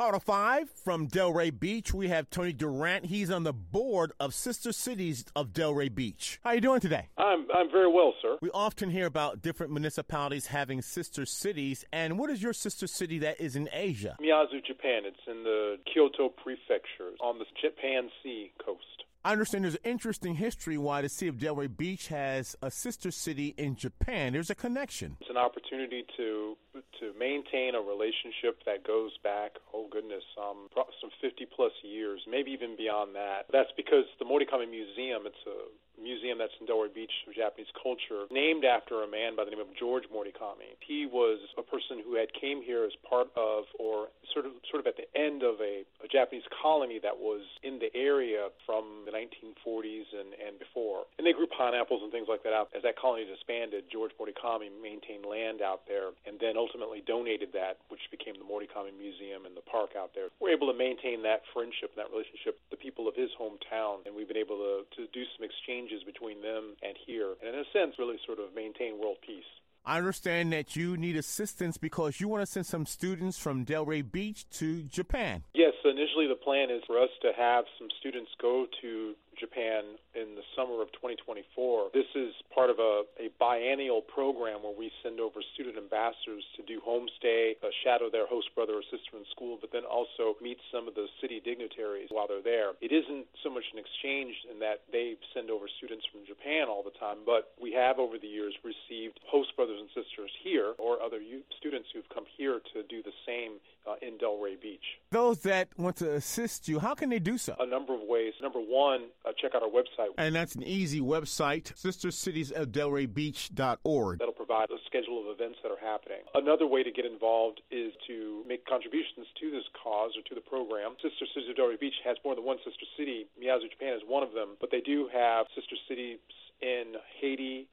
Auto 5 from Delray Beach. We have Tony Durante. He's on the board of Sister Cities of Delray Beach. How are you doing today? I'm I'm very well, sir. We often hear about different municipalities having sister cities. And what is your sister city that is in Asia? Miyazu, Japan. It's in the Kyoto Prefecture on the Japan Sea coast. I understand there's an interesting history why the city of Delray Beach has a sister city in Japan. There's a connection. It's an opportunity to to maintain a relationship that goes back, oh goodness, um, some 50 plus years, maybe even beyond that. That's because the Morikami Museum, it's a museum that's in Delray Beach of Japanese culture, named after a man by the name of George Morikami. He was a person who had came here as part of, or sort of, sort of at the end of a, a Japanese colony that was in the area from the 1940s and, and before. And they grew pineapples and things like that out. As that colony disbanded, George Morikami maintained land out there and then ultimately donated that, which became the Morikami Museum and the park out there. We're able to maintain that friendship that relationship, the people of his hometown, and we've been able to, to do some exchanges between them and here, and in a sense, really sort of maintain world peace. I understand that you need assistance because you want to send some students from Delray Beach to Japan. Yes, initially the plan is for us to have some students go to Japan in the summer of 2024. This is part of a, a biennial program where we send over student ambassadors to do homestay, uh, shadow their host brother or sister in school, but then also meet some of the city dignitaries while they're there. It isn't so much an exchange in that they send over students from Japan all the time, but we have over the years received host brothers and sisters here or other youth, students who've come here to do the same uh, in Delray Beach. Those that want to assist you, how can they do so? A number of ways. Number one, uh, check out our website. And that's an easy website, sistercitiesofdelraybeach.org. That'll provide a schedule of events that are happening. Another way to get involved is to make contributions to this cause or to the program. Sister Cities of Delray Beach has more than one sister city. Miyazu, Japan is one of them, but they do have sister cities in Haiti,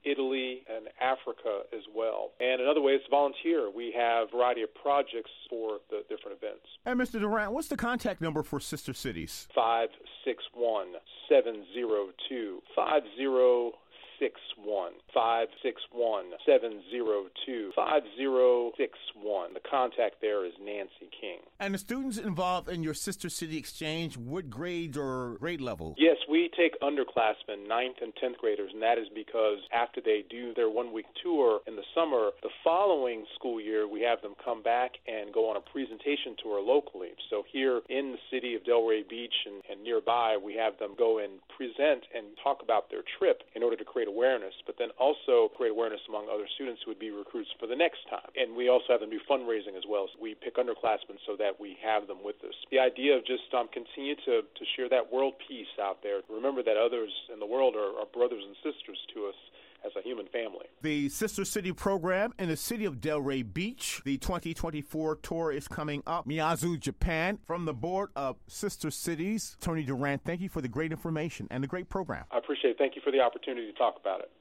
Africa as well. And another way is to volunteer. We have a variety of projects for the different events. And Mr. Durante, what's the contact number for Sister Cities? 561 702 5061 561 702 5061. The contact there is Nancy King. And the students involved in your Sister City Exchange, what grades or grade level? Yes, we take underclassmen, ninth and 10th graders, and that is because after they do their one week tour in the summer, the following school year we have them come back and go on a presentation tour locally. So here in the city of Delray Beach and, and nearby, we have them go and present and talk about their trip in order to create awareness, but then also create awareness among other students who would be recruits for the next time. And we also have them do fundraising as well. So we pick underclassmen so that we have them with us. The idea of just um, continue to, to share that world peace out there. Remember that others in the world are, are brothers and sisters to us as a human family. The Sister City program in the city of Delray Beach. The 2024 tour is coming up. Miyazu, Japan. From the board of Sister Cities, Tony Durante, thank you for the great information and the great program. I appreciate it. Thank you for the opportunity to talk about it.